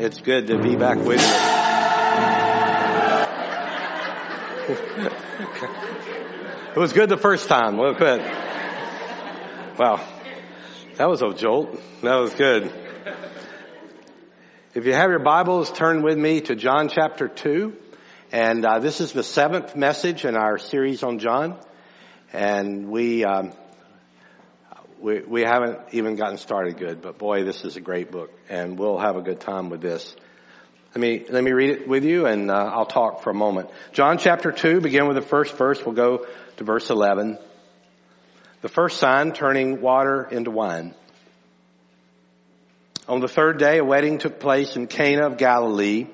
It's good to be back with you. it was good the first time. Well, good. Wow. That was a jolt. That was good. If you have your Bibles, turn with me to John chapter 2. And uh, this is the seventh message in our series on John. And we, um, we, we haven't even gotten started good, but boy, this is a great book, and we'll have a good time with this. Let me let me read it with you, and uh, I'll talk for a moment. John chapter two, begin with the first verse. We'll go to verse eleven. The first sign, turning water into wine. On the third day, a wedding took place in Cana of Galilee.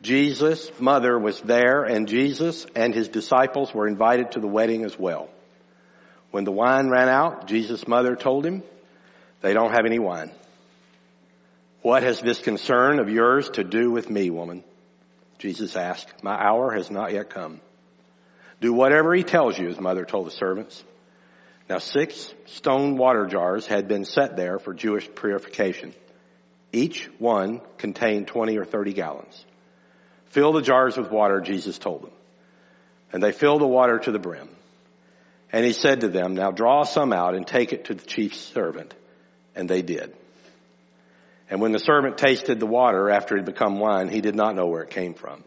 Jesus' mother was there, and Jesus and his disciples were invited to the wedding as well. When the wine ran out, Jesus' mother told him, they don't have any wine. What has this concern of yours to do with me, woman? Jesus asked, my hour has not yet come. Do whatever he tells you, his mother told the servants. Now six stone water jars had been set there for Jewish purification. Each one contained 20 or 30 gallons. Fill the jars with water, Jesus told them. And they filled the water to the brim. And he said to them, now draw some out and take it to the chief servant. And they did. And when the servant tasted the water after it had become wine, he did not know where it came from.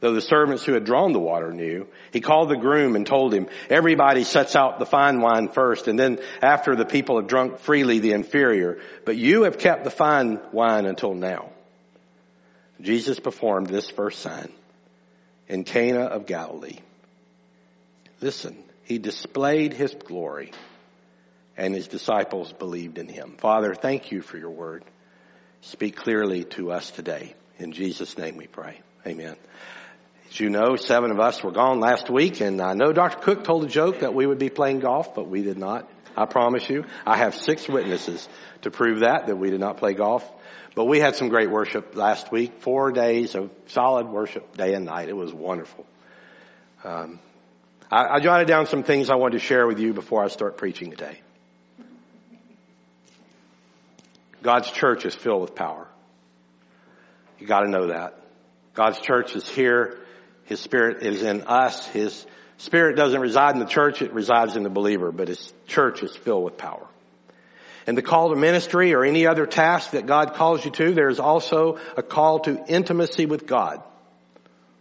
Though the servants who had drawn the water knew, he called the groom and told him, everybody sets out the fine wine first, and then after the people have drunk freely the inferior, but you have kept the fine wine until now. Jesus performed this first sign in Cana of Galilee. Listen, he displayed his glory and his disciples believed in him. Father, thank you for your word. Speak clearly to us today. In Jesus' name we pray. Amen. As you know, seven of us were gone last week and I know Dr. Cook told a joke that we would be playing golf, but we did not. I promise you. I have six witnesses to prove that, that we did not play golf. But we had some great worship last week. Four days of solid worship day and night. It was wonderful. Um, I, I jotted down some things I wanted to share with you before I start preaching today. God's church is filled with power. You gotta know that. God's church is here. His spirit is in us. His spirit doesn't reside in the church, it resides in the believer, but his church is filled with power. And the call to ministry or any other task that God calls you to, there's also a call to intimacy with God.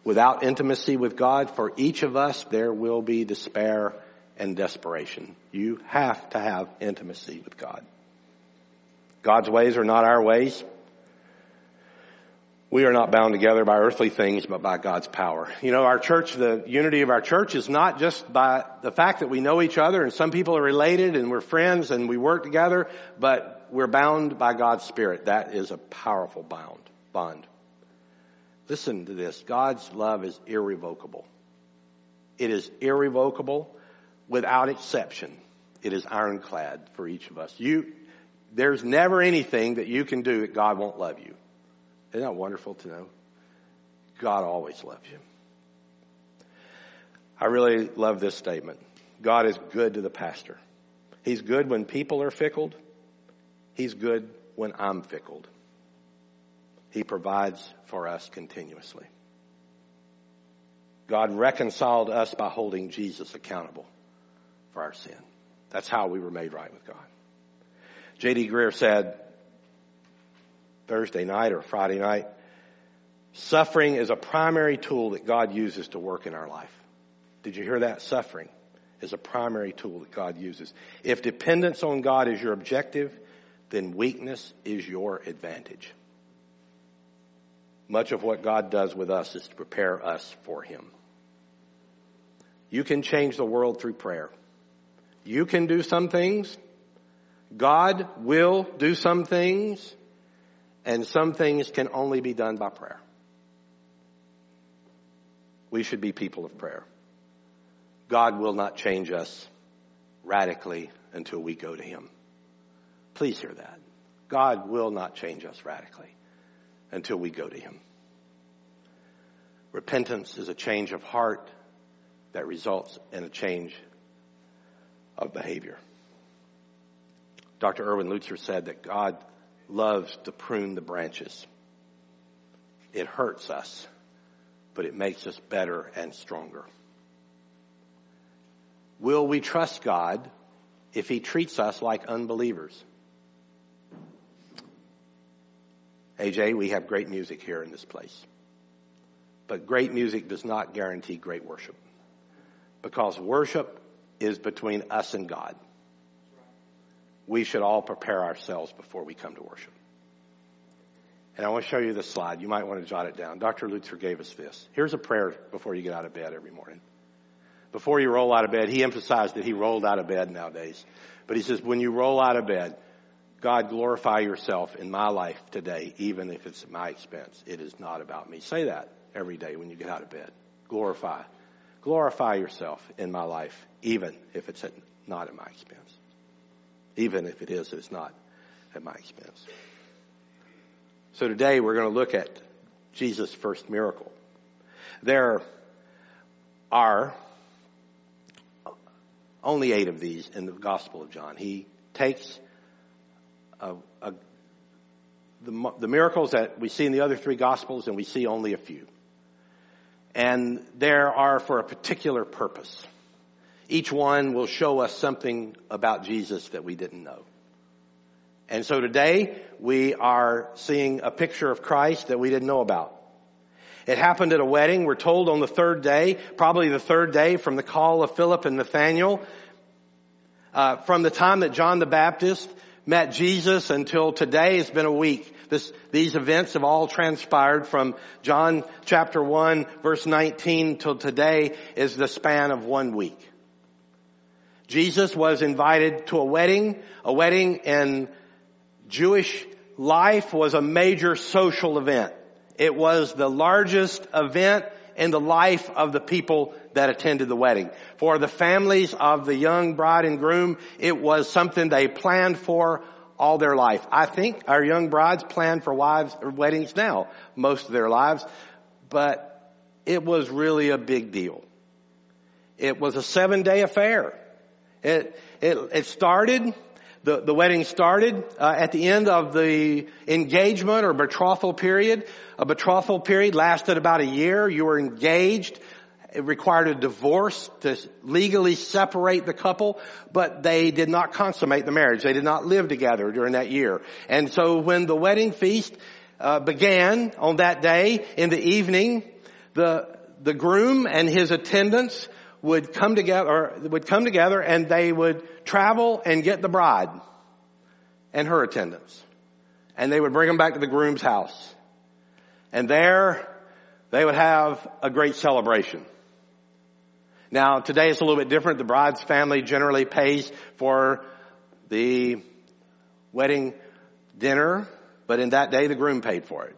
Without intimacy with God, for each of us, there will be despair and desperation. You have to have intimacy with God. God's ways are not our ways. We are not bound together by earthly things, but by God's power. You know, our church, the unity of our church is not just by the fact that we know each other and some people are related and we're friends and we work together, but we're bound by God's Spirit. That is a powerful bound, bond. Listen to this. God's love is irrevocable. It is irrevocable without exception. It is ironclad for each of us. You, there's never anything that you can do that God won't love you. Isn't that wonderful to know? God always loves you. I really love this statement. God is good to the pastor. He's good when people are fickled. He's good when I'm fickled. He provides for us continuously. God reconciled us by holding Jesus accountable for our sin. That's how we were made right with God. J.D. Greear said Thursday night or Friday night, suffering is a primary tool that God uses to work in our life. Did you hear that? Suffering is a primary tool that God uses. If dependence on God is your objective, then weakness is your advantage. Much of what God does with us is to prepare us for Him. You can change the world through prayer. You can do some things. God will do some things. And some things can only be done by prayer. We should be people of prayer. God will not change us radically until we go to Him. Please hear that. God will not change us radically until we go to Him. Repentance is a change of heart that results in a change of behavior. Dr. Erwin Lutzer said that God loves to prune the branches. It hurts us, but it makes us better and stronger. Will we trust God if He treats us like unbelievers? AJ, we have great music here in this place. But great music does not guarantee great worship. Because worship is between us and God. We should all prepare ourselves before we come to worship. And I want to show you this slide. You might want to jot it down. Dr. Luther gave us this. Here's a prayer before you get out of bed every morning. Before you roll out of bed, he emphasized that he rolled out of bed nowadays. But he says, when you roll out of bed, God, glorify yourself in my life today, even if it's at my expense. It is not about me. Say that every day when you get out of bed. Glorify. Glorify yourself in my life, even if it's at, not at my expense. Even if it is, it's not at my expense. So today we're going to look at Jesus' first miracle. There are only eight of these in the Gospel of John. He takes a, a, the, the miracles that we see in the other three Gospels, and we see only a few. And there are for a particular purpose. Each one will show us something about Jesus that we didn't know. And so today we are seeing a picture of Christ that we didn't know about. It happened at a wedding. We're told on the third day, probably the third day from the call of Philip and Nathaniel, uh, from the time that John the Baptist met Jesus until today has been a week. This, these events have all transpired from John chapter 1 verse 19 till today is the span of one week. Jesus was invited to a wedding. A wedding in Jewish life was a major social event. It was the largest event in the life of the people that attended the wedding. For the families of the young bride and groom, it was something they planned for all their life. I think our young brides plan for wives or weddings now, most of their lives, but it was really a big deal. It was a seven day affair. It, it, it started, the, the wedding started uh, at the end of the engagement or betrothal period. A betrothal period lasted about a year. You were engaged. It required a divorce to legally separate the couple, but they did not consummate the marriage. They did not live together during that year. And so when the wedding feast uh, began on that day in the evening, the the groom and his attendants would come together, would come together and they would travel and get the bride and her attendants. And they would bring them back to the groom's house. And there they would have a great celebration. Now today it's a little bit different. The bride's family generally pays for the wedding dinner, but in that day the groom paid for it.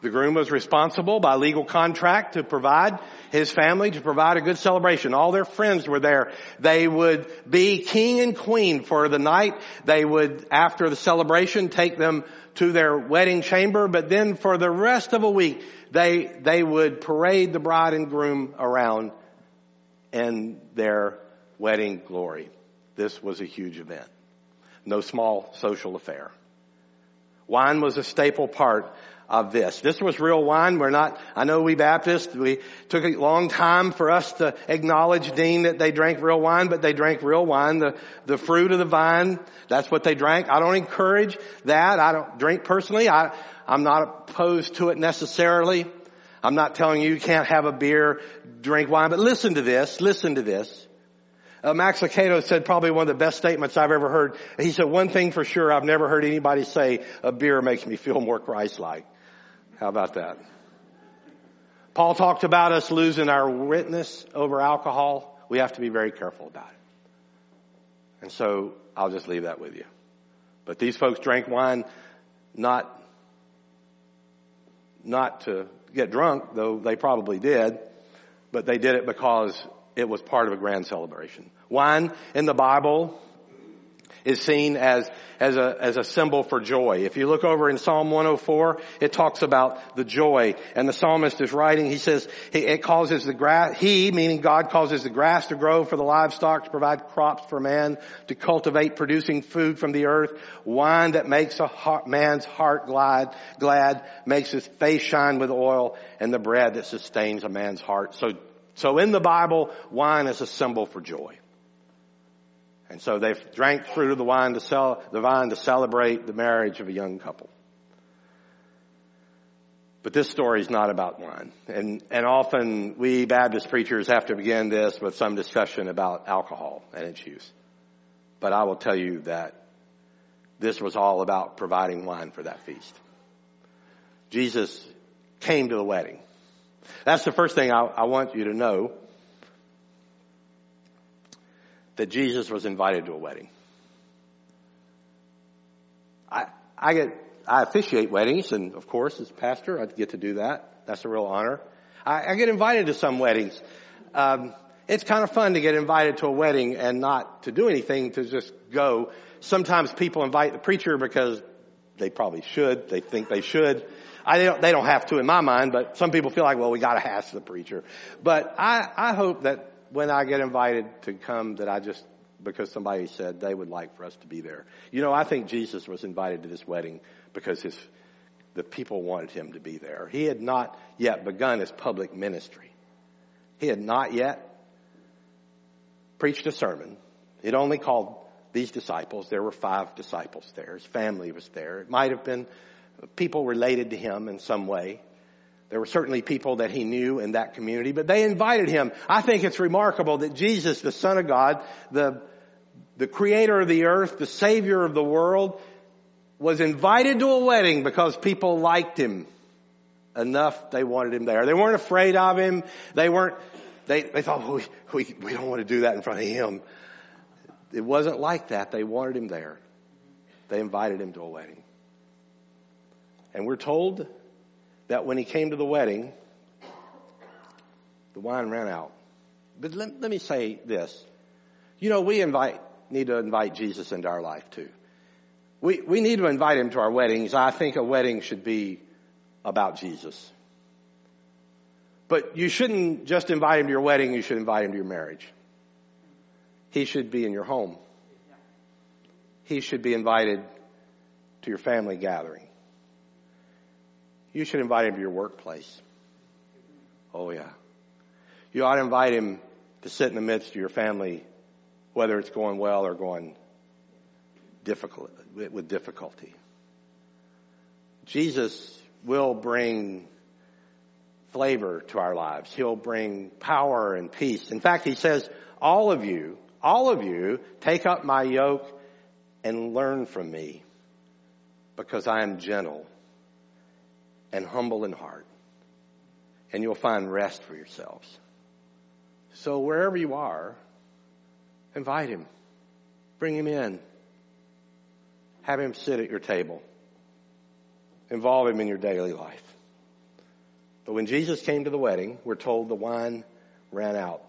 The groom was responsible by legal contract to provide his family to provide a good celebration. All their friends were there. They would be king and queen for the night. They would, after the celebration, take them to their wedding chamber, but then for the rest of a week, they, they would parade the bride and groom around in their wedding glory. This was a huge event. No small social affair. Wine was a staple part of this. This was real wine. We're not, I know we Baptists, we took a long time for us to acknowledge, Dean, that they drank real wine, but they drank real wine, the, the fruit of the vine. That's what they drank. I don't encourage that. I don't drink personally. I, I'm not opposed to it necessarily. I'm not telling you you can't have a beer, drink wine, but listen to this, listen to this. Uh, Max Lucado said probably one of the best statements I've ever heard. He said, one thing for sure, I've never heard anybody say a beer makes me feel more Christ-like. How about that? Paul talked about us losing our witness over alcohol. We have to be very careful about it. And so I'll just leave that with you. But these folks drank wine not, not to get drunk, though they probably did, but they did it because it was part of a grand celebration. Wine in the Bible is seen as, as a, as a symbol for joy. If you look over in Psalm 104, it talks about the joy and the psalmist is writing, he says, it causes the grass, he, meaning God causes the grass to grow for the livestock to provide crops for man, to cultivate producing food from the earth, wine that makes a heart, man's heart glad, glad, makes his face shine with oil, and the bread that sustains a man's heart. So, so in the Bible, wine is a symbol for joy. And so they drank fruit of the wine to sell, the vine to celebrate the marriage of a young couple. But this story is not about wine. And, and often we Baptist preachers have to begin this with some discussion about alcohol and its use. But I will tell you that this was all about providing wine for that feast. Jesus came to the wedding. That's the first thing I, I want you to know that Jesus was invited to a wedding. I, I get, I officiate weddings and of course as pastor I get to do that. That's a real honor. I, I get invited to some weddings. Um, it's kind of fun to get invited to a wedding and not to do anything, to just go. Sometimes people invite the preacher because they probably should. They think they should. I they don't, they don't have to in my mind, but some people feel like, well, we got to ask the preacher. But I, I hope that when I get invited to come that I just, because somebody said they would like for us to be there. You know, I think Jesus was invited to this wedding because his, the people wanted him to be there. He had not yet begun his public ministry. He had not yet preached a sermon. He'd only called these disciples. There were five disciples there. His family was there. It might have been people related to him in some way. There were certainly people that he knew in that community, but they invited him. I think it's remarkable that Jesus, the Son of God, the, the creator of the earth, the savior of the world, was invited to a wedding because people liked him enough they wanted him there. They weren't afraid of him. They weren't, they, they thought, we, we, we don't want to do that in front of him. It wasn't like that. They wanted him there. They invited him to a wedding. And we're told that when he came to the wedding, the wine ran out. But let, let me say this. You know, we invite, need to invite Jesus into our life too. We, we need to invite him to our weddings. I think a wedding should be about Jesus. But you shouldn't just invite him to your wedding, you should invite him to your marriage. He should be in your home. He should be invited to your family gathering. You should invite him to your workplace. Oh yeah. You ought to invite him to sit in the midst of your family, whether it's going well or going difficult, with difficulty. Jesus will bring flavor to our lives. He'll bring power and peace. In fact, he says, all of you, all of you, take up my yoke and learn from me because I am gentle and humble in heart. And you'll find rest for yourselves. So wherever you are, invite him. Bring him in. Have him sit at your table. Involve him in your daily life. But when Jesus came to the wedding, we're told the wine ran out.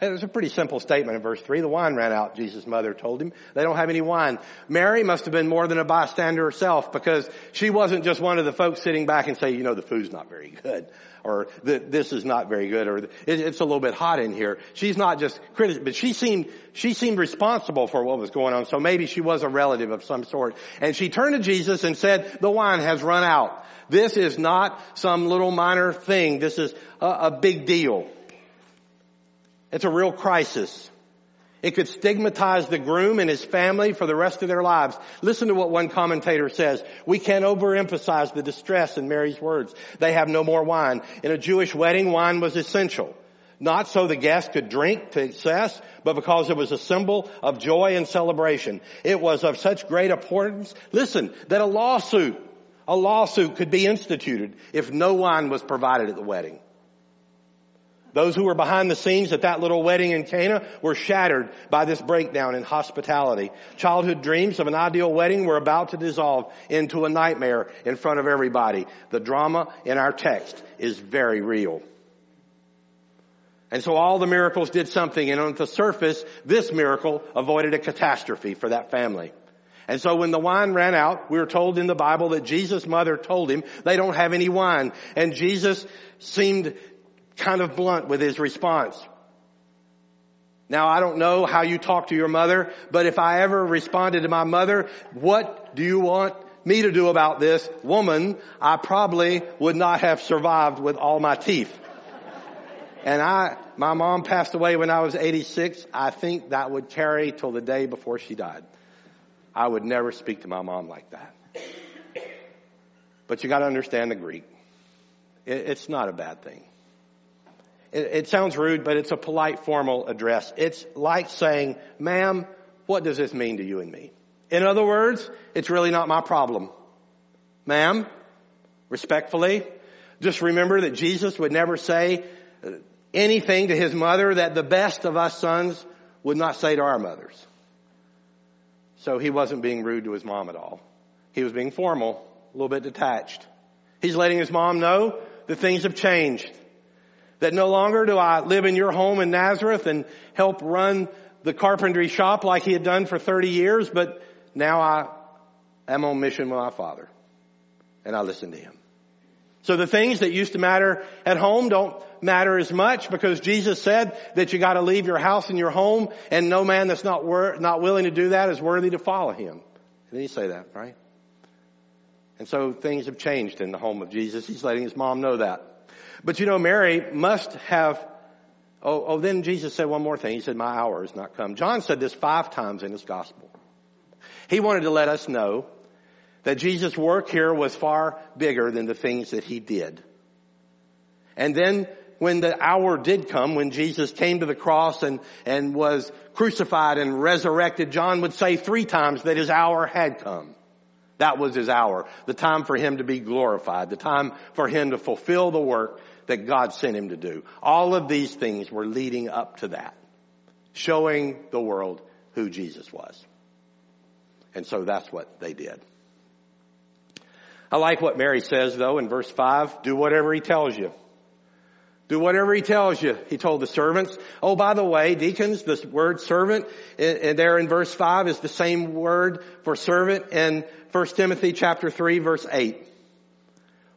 It was a pretty simple statement in verse 3. The wine ran out, Jesus' mother told him. They don't have any wine. Mary must have been more than a bystander herself because she wasn't just one of the folks sitting back and say, you know, the food's not very good or this is not very good or it's a little bit hot in here. She's not just critical, but she seemed, she seemed responsible for what was going on. So maybe she was a relative of some sort. And she turned to Jesus and said, the wine has run out. This is not some little minor thing. This is a, a big deal. It's a real crisis. It could stigmatize the groom and his family for the rest of their lives. Listen to what one commentator says. We can't overemphasize the distress in Mary's words. They have no more wine. In a Jewish wedding, wine was essential. Not so the guests could drink to excess, but because it was a symbol of joy and celebration. It was of such great importance, listen, that a lawsuit, a lawsuit could be instituted if no wine was provided at the wedding. Those who were behind the scenes at that little wedding in Cana were shattered by this breakdown in hospitality. Childhood dreams of an ideal wedding were about to dissolve into a nightmare in front of everybody. The drama in our text is very real. And so all the miracles did something and on the surface, this miracle avoided a catastrophe for that family. And so when the wine ran out, we were told in the Bible that Jesus' mother told him they don't have any wine. And Jesus seemed kind of blunt with his response. Now I don't know how you talk to your mother, but if I ever responded to my mother, what do you want me to do about this woman? I probably would not have survived with all my teeth. And I, my mom passed away when I was 86. I think that would carry till the day before she died. I would never speak to my mom like that. But you gotta understand the Greek. It, it's not a bad thing. It, it sounds rude, but it's a polite formal address. It's like saying, ma'am, what does this mean to you and me? In other words, it's really not my problem. Ma'am, respectfully, just remember that Jesus would never say uh, anything to his mother that the best of us sons would not say to our mothers. So he wasn't being rude to his mom at all. He was being formal, a little bit detached. He's letting his mom know that things have changed. That no longer do I live in your home in Nazareth and help run the carpentry shop like he had done for 30 years, but now I am on mission with my father. And I listen to him. So the things that used to matter at home don't matter as much because Jesus said that you gotta leave your house and your home and no man that's not wor- not willing to do that is worthy to follow him. Did he say that, right? And so things have changed in the home of Jesus. He's letting his mom know that. But you know, Mary must have, oh, oh, then Jesus said one more thing. He said, my hour has not come. John said this five times in his gospel. He wanted to let us know that Jesus' work here was far bigger than the things that he did. And then when the hour did come, when Jesus came to the cross and, and was crucified and resurrected, John would say three times that his hour had come. That was his hour. The time for him to be glorified. The time for him to fulfill the work that God sent him to do. All of these things were leading up to that. Showing the world who Jesus was. And so that's what they did. I like what Mary says though in verse 5. Do whatever he tells you. Do whatever he tells you, he told the servants. Oh, by the way, deacons, the word servant, and there in verse 5 is the same word for servant in 1 Timothy chapter 3 verse 8.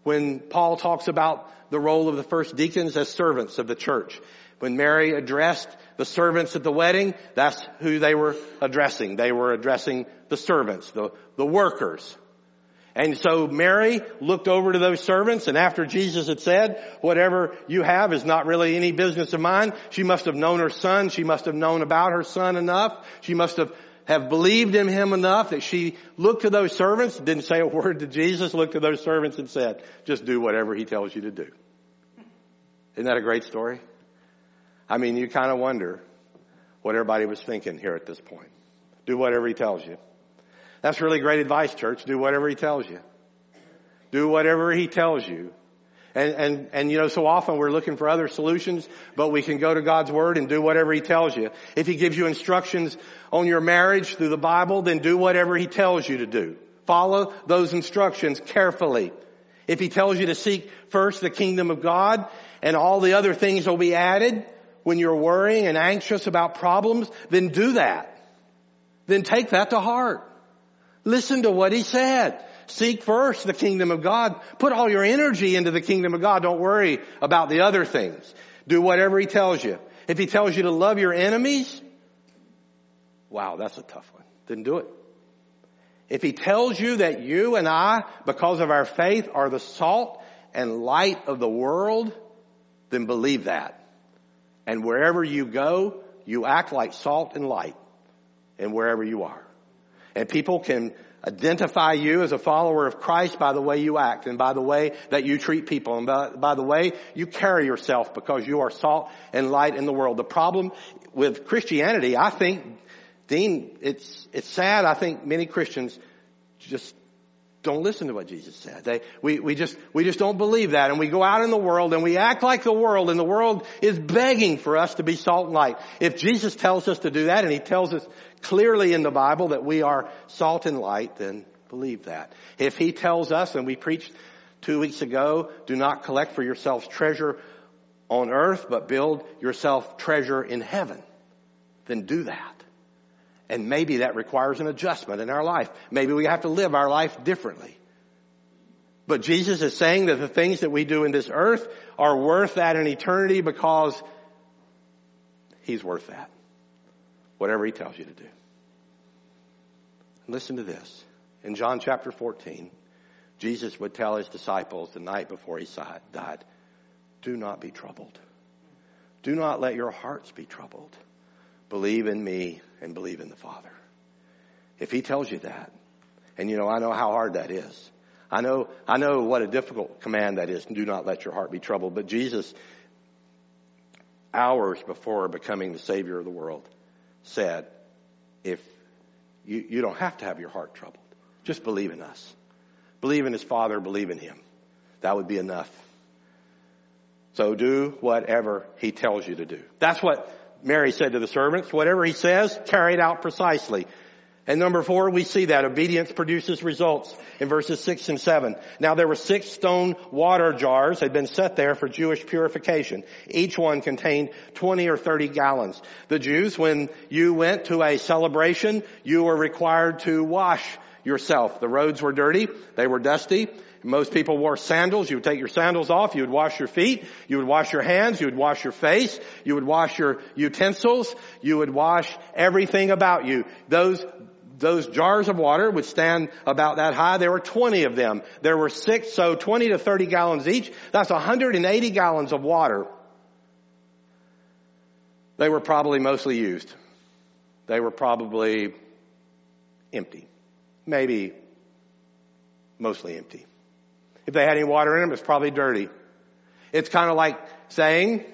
When Paul talks about the role of the first deacons as servants of the church. When Mary addressed the servants at the wedding, that's who they were addressing. They were addressing the servants, the, the workers. And so Mary looked over to those servants and after Jesus had said, whatever you have is not really any business of mine, she must have known her son, she must have known about her son enough, she must have, have believed in him enough that she looked to those servants, didn't say a word to Jesus, looked to those servants and said, just do whatever he tells you to do. Isn't that a great story? I mean, you kind of wonder what everybody was thinking here at this point. Do whatever he tells you. That's really great advice, church. Do whatever he tells you. Do whatever he tells you. And, and, and you know, so often we're looking for other solutions, but we can go to God's Word and do whatever He tells you. If He gives you instructions on your marriage through the Bible, then do whatever He tells you to do. Follow those instructions carefully. If He tells you to seek first the kingdom of God and all the other things will be added when you're worrying and anxious about problems, then do that. Then take that to heart. Listen to what he said. Seek first the kingdom of God. Put all your energy into the kingdom of God. Don't worry about the other things. Do whatever he tells you. If he tells you to love your enemies, wow, that's a tough one. Then do it. If he tells you that you and I, because of our faith, are the salt and light of the world, then believe that. And wherever you go, you act like salt and light and wherever you are. And people can identify you as a follower of Christ by the way you act and by the way that you treat people and by, by, the way you carry yourself because you are salt and light in the world. The problem with Christianity, I think, Dean, it's, it's sad. I think many Christians just don't listen to what Jesus said. They, we, we just, we just don't believe that. And we go out in the world and we act like the world and the world is begging for us to be salt and light. If Jesus tells us to do that and he tells us clearly in the Bible that we are salt and light, then believe that. If he tells us, and we preached two weeks ago, do not collect for yourselves treasure on earth, but build yourself treasure in heaven, then do that. And maybe that requires an adjustment in our life. Maybe we have to live our life differently. But Jesus is saying that the things that we do in this earth are worth that in eternity because He's worth that. Whatever He tells you to do. Listen to this. In John chapter 14, Jesus would tell His disciples the night before He died, do not be troubled. Do not let your hearts be troubled. Believe in me and believe in the Father. If he tells you that, and you know, I know how hard that is. I know, I know what a difficult command that is. Do not let your heart be troubled. But Jesus, hours before becoming the Savior of the world, said, if you, you don't have to have your heart troubled, just believe in us. Believe in His Father, believe in Him. That would be enough. So do whatever he tells you to do. That's what Mary said to the servants. Whatever he says, carry it out precisely. And number four, we see that obedience produces results in verses six and seven. Now there were six stone water jars had been set there for Jewish purification. Each one contained 20 or 30 gallons. The Jews, when you went to a celebration, you were required to wash yourself. The roads were dirty. They were dusty. Most people wore sandals. You would take your sandals off. You would wash your feet. You would wash your hands. You would wash your face. You would wash your utensils. You would wash everything about you. Those, those jars of water would stand about that high. There were 20 of them. There were six, so 20 to 30 gallons each. That's 180 gallons of water. They were probably mostly used. They were probably empty. Maybe mostly empty. If they had any water in them, it's probably dirty. It's kind of like saying,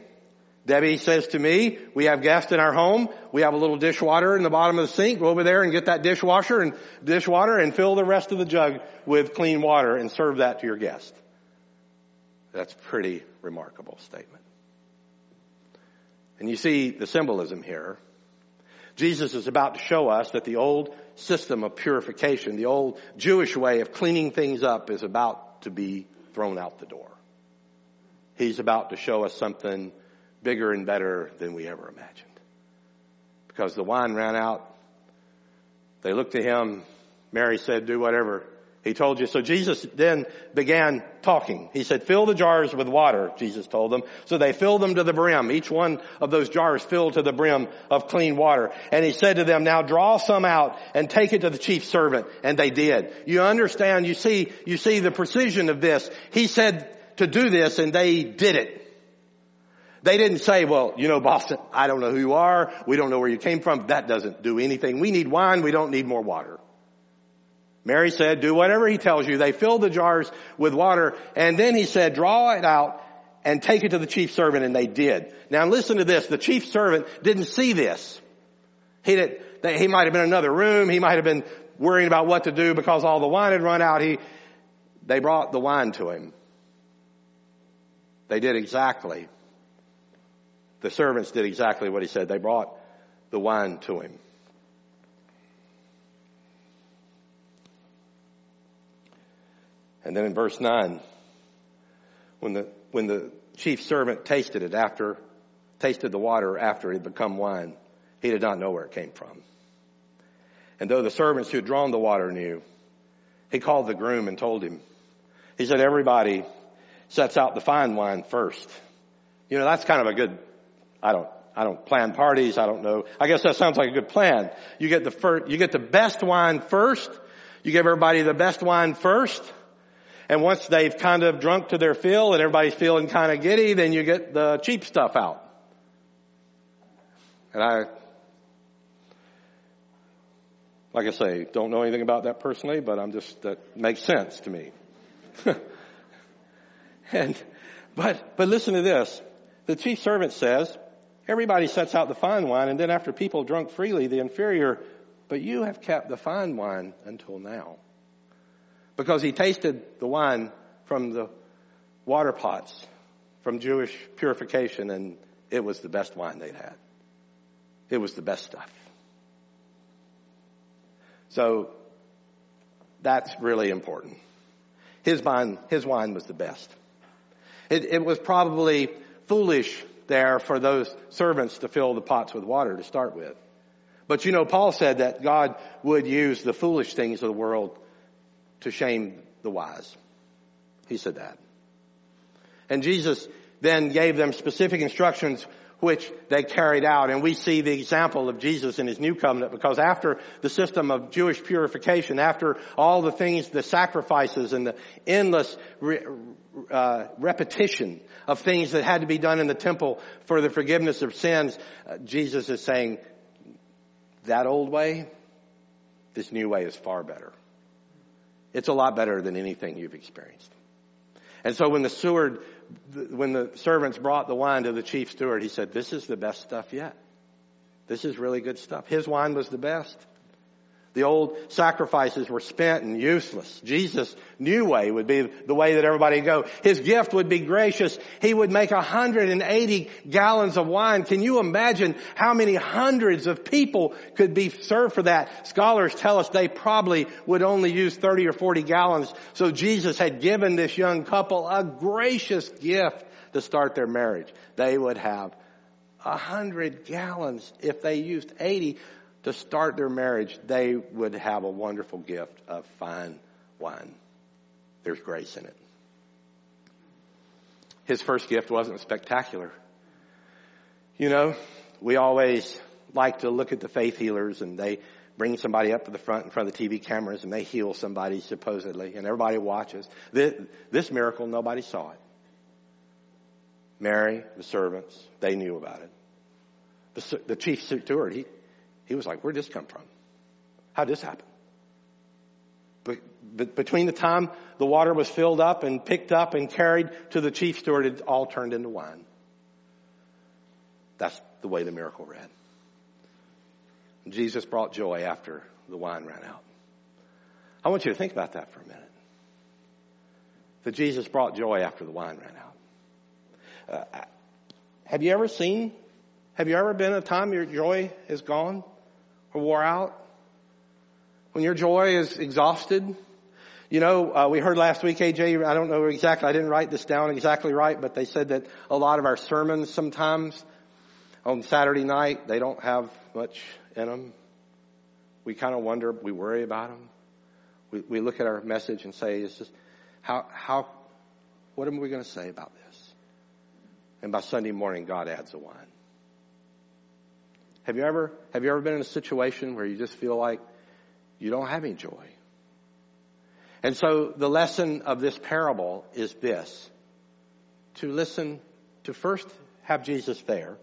Debbie says to me, we have guests in our home. We have a little dishwater in the bottom of the sink. Go over there and get that dishwasher and dishwater and fill the rest of the jug with clean water and serve that to your guest. That's a pretty remarkable statement. And you see the symbolism here. Jesus is about to show us that the old system of purification, the old Jewish way of cleaning things up is about to be thrown out the door. He's about to show us something bigger and better than we ever imagined. Because the wine ran out. They looked to him. Mary said, do whatever he told you. So Jesus then began talking. He said, fill the jars with water, Jesus told them. So they filled them to the brim. Each one of those jars filled to the brim of clean water. And he said to them, now draw some out and take it to the chief servant. And they did. You understand, you see, you see the precision of this. He said to do this and they did it. They didn't say, well, you know, Boston, I don't know who you are. We don't know where you came from. That doesn't do anything. We need wine. We don't need more water. Mary said, do whatever he tells you. They filled the jars with water and then he said, draw it out and take it to the chief servant and they did. Now listen to this. The chief servant didn't see this. He did, he might have been in another room. He might have been worrying about what to do because all the wine had run out. He, they brought the wine to him. They did exactly. The servants did exactly what he said. They brought the wine to him. And then in verse 9, when the, when the chief servant tasted it after, tasted the water after it had become wine, he did not know where it came from. And though the servants who had drawn the water knew, he called the groom and told him, he said, everybody sets out the fine wine first. You know, that's kind of a good, I don't, I don't plan parties. I don't know. I guess that sounds like a good plan. You get the first, you get the best wine first. You give everybody the best wine first. And once they've kind of drunk to their fill and everybody's feeling kind of giddy, then you get the cheap stuff out. And I, like I say, don't know anything about that personally, but I'm just, that makes sense to me. and, but, but listen to this. The chief servant says, everybody sets out the fine wine and then after people drunk freely, the inferior, but you have kept the fine wine until now because he tasted the wine from the water pots from Jewish purification and it was the best wine they'd had. It was the best stuff. So that's really important. His wine, his wine was the best. It, it was probably foolish there for those servants to fill the pots with water to start with. But you know, Paul said that God would use the foolish things of the world to shame the wise. He said that. And Jesus then gave them specific instructions which they carried out. And we see the example of Jesus in his new covenant because after the system of Jewish purification, after all the things, the sacrifices and the endless re, uh, repetition of things that had to be done in the temple for the forgiveness of sins, uh, Jesus is saying, that old way, this new way is far better. It's a lot better than anything you've experienced. And so when the steward, when the servants brought the wine to the chief steward, he said, this is the best stuff yet. This is really good stuff. His wine was the best. The old sacrifices were spent and useless. Jesus' new way would be the way that everybody would go. His gift would be gracious. He would make 180 gallons of wine. Can you imagine how many hundreds of people could be served for that? Scholars tell us they probably would only use 30 or 40 gallons. So Jesus had given this young couple a gracious gift to start their marriage. They would have a hundred gallons if they used 80 to start their marriage, they would have a wonderful gift of fine wine. There's grace in it. His first gift wasn't spectacular. You know, we always like to look at the faith healers and they bring somebody up to the front in front of the TV cameras and they heal somebody supposedly and everybody watches. This, this miracle, nobody saw it. Mary, the servants, they knew about it. The, the chief steward, he, he was like, where'd this come from? How'd this happen? But, but between the time the water was filled up and picked up and carried to the chief steward, it all turned into wine. That's the way the miracle read. Jesus brought joy after the wine ran out. I want you to think about that for a minute. That Jesus brought joy after the wine ran out. Uh, have you ever seen, have you ever been a time your joy is gone? Or wore out, when your joy is exhausted. You know, uh, we heard last week, AJ, I don't know exactly, I didn't write this down exactly right, but they said that a lot of our sermons sometimes on Saturday night, they don't have much in them. We kind of wonder, we worry about them. We, we look at our message and say, is this, how, how, what am we going to say about this? And by Sunday morning, God adds a wine. Have you ever, have you ever been in a situation where you just feel like you don't have any joy? And so the lesson of this parable is this. To listen, to first have Jesus there,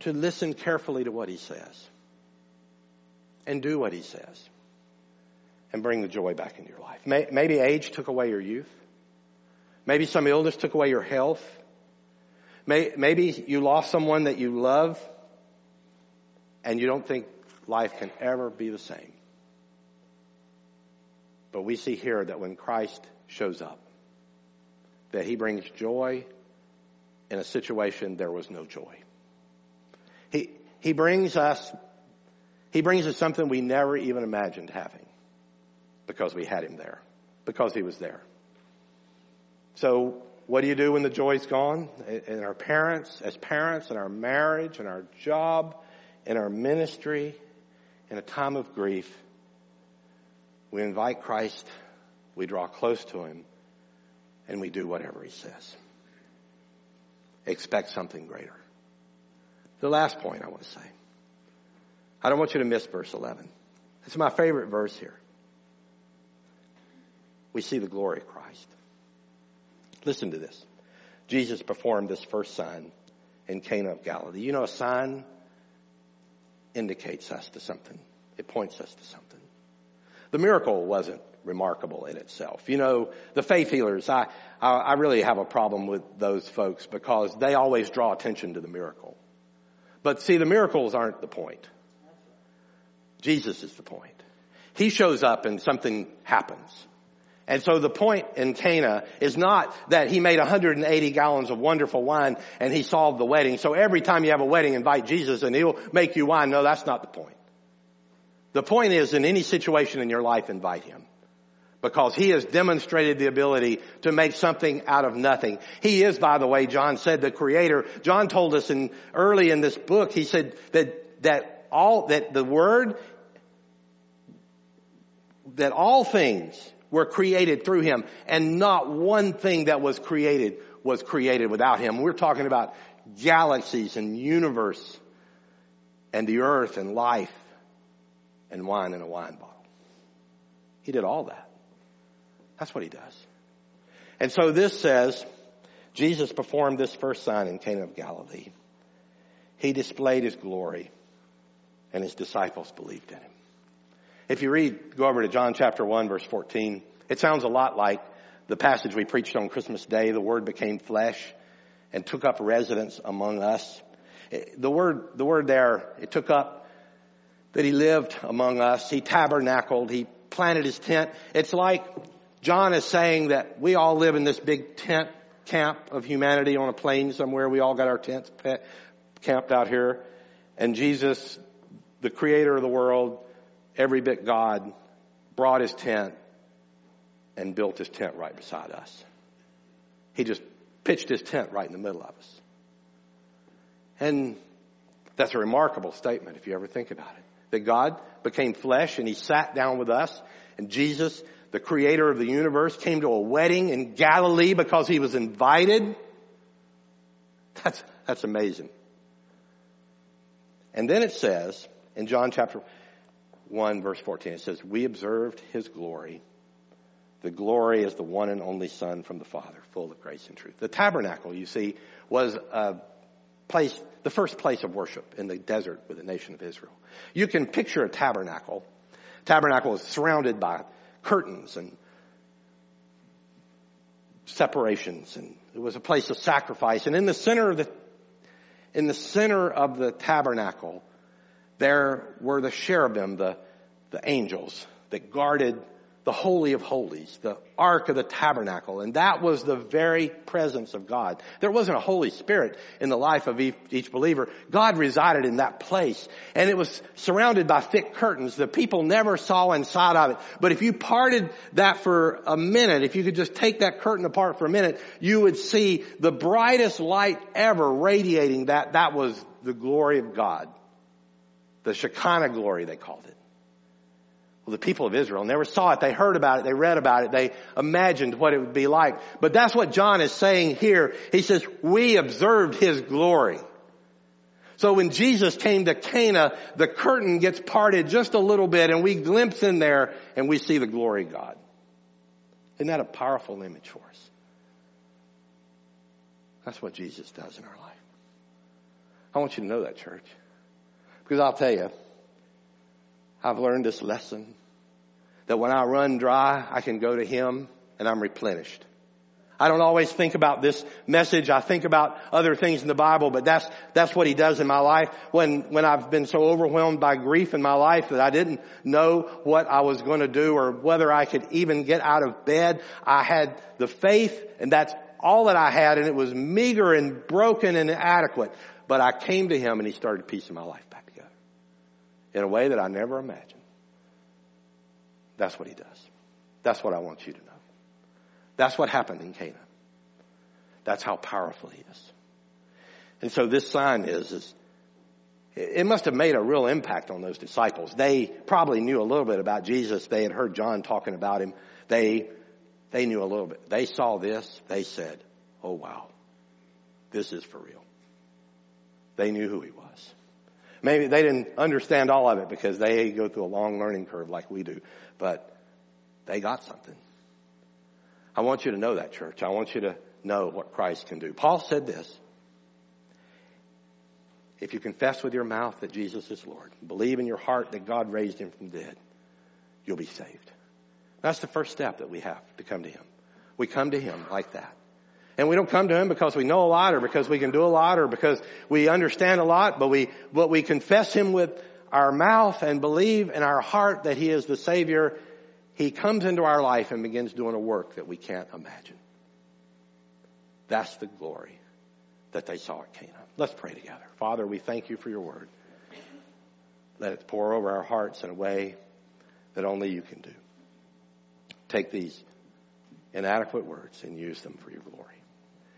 to listen carefully to what he says, and do what he says, and bring the joy back into your life. Maybe age took away your youth. Maybe some illness took away your health. Maybe you lost someone that you love and you don't think life can ever be the same. But we see here that when Christ shows up, that he brings joy in a situation there was no joy. He, he brings us, he brings us something we never even imagined having because we had him there, because he was there. So what do you do when the joy's gone? In our parents, as parents, in our marriage, in our job, in our ministry, in a time of grief, we invite Christ, we draw close to Him, and we do whatever He says. Expect something greater. The last point I want to say. I don't want you to miss verse 11. It's my favorite verse here. We see the glory of Christ. Listen to this. Jesus performed this first sign in Cana of Galilee. You know, a sign indicates us to something. It points us to something. The miracle wasn't remarkable in itself. You know, the faith healers, I, I, I really have a problem with those folks because they always draw attention to the miracle. But see, the miracles aren't the point. Jesus is the point. He shows up and something happens. And so the point in Cana is not that he made 180 gallons of wonderful wine and he solved the wedding. So every time you have a wedding, invite Jesus and he'll make you wine. No, that's not the point. The point is in any situation in your life, invite him. because he has demonstrated the ability to make something out of nothing. He is, by the way, John said, the creator. John told us in early in this book, he said that, that all, that the word, that all things were created through him and not one thing that was created was created without him. We're talking about galaxies and universe and the earth and life and wine in a wine bottle. He did all that. That's what he does. And so this says, Jesus performed this first sign in Cana of Galilee. He displayed his glory and his disciples believed in him. If you read, go over to John chapter 1 verse 14, it sounds a lot like the passage we preached on Christmas Day. The word became flesh and took up residence among us. The word, the word there, it took up that he lived among us. He tabernacled. He planted his tent. It's like John is saying that we all live in this big tent camp of humanity on a plane somewhere. We all got our tents camped out here. And Jesus, the creator of the world, every bit God, brought his tent and built his tent right beside us. He just pitched his tent right in the middle of us. And that's a remarkable statement if you ever think about it. That God became flesh and he sat down with us and Jesus the creator of the universe, came to a wedding in Galilee because he was invited. That's, that's amazing. And then it says in John chapter 1 verse 14, it says, we observed his glory. The glory is the one and only son from the father, full of grace and truth. The tabernacle, you see, was a place, the first place of worship in the desert with the nation of Israel. You can picture a tabernacle. Tabernacle is surrounded by curtains and separations and it was a place of sacrifice. And in the center of the, in the center of the tabernacle, there were the cherubim, the, the angels that guarded the Holy of Holies, the Ark of the Tabernacle, and that was the very presence of God. There wasn't a Holy Spirit in the life of each believer. God resided in that place, and it was surrounded by thick curtains. The people never saw inside of it. But if you parted that for a minute, if you could just take that curtain apart for a minute, you would see the brightest light ever radiating that. That was the glory of God. The Shekinah glory, they called it. Well, the people of Israel never saw it. They heard about it. They read about it. They imagined what it would be like. But that's what John is saying here. He says, we observed his glory. So when Jesus came to Cana, the curtain gets parted just a little bit and we glimpse in there and we see the glory of God. Isn't that a powerful image for us? That's what Jesus does in our life. I want you to know that, church. Because I'll tell you, I've learned this lesson that when I run dry, I can go to Him and I'm replenished. I don't always think about this message. I think about other things in the Bible, but that's, that's what He does in my life. When, when I've been so overwhelmed by grief in my life that I didn't know what I was going to do or whether I could even get out of bed, I had the faith and that's all that I had and it was meager and broken and inadequate. But I came to Him and He started piecing my life back in a way that I never imagined. That's what he does. That's what I want you to know. That's what happened in Cana. That's how powerful he is. And so this sign is, is it must have made a real impact on those disciples. They probably knew a little bit about Jesus. They had heard John talking about him. They, they knew a little bit. They saw this. They said, oh wow, this is for real. They knew who he was. Maybe they didn't understand all of it because they go through a long learning curve like we do, but they got something. I want you to know that, church. I want you to know what Christ can do. Paul said this. If you confess with your mouth that Jesus is Lord, believe in your heart that God raised him from the dead, you'll be saved. That's the first step that we have to come to him. We come to him like that. And we don't come to Him because we know a lot or because we can do a lot or because we understand a lot, but we, but we confess Him with our mouth and believe in our heart that He is the Savior. He comes into our life and begins doing a work that we can't imagine. That's the glory that they saw at Cana. Let's pray together. Father, we thank you for your word. Let it pour over our hearts in a way that only you can do. take these inadequate words and use them for your glory.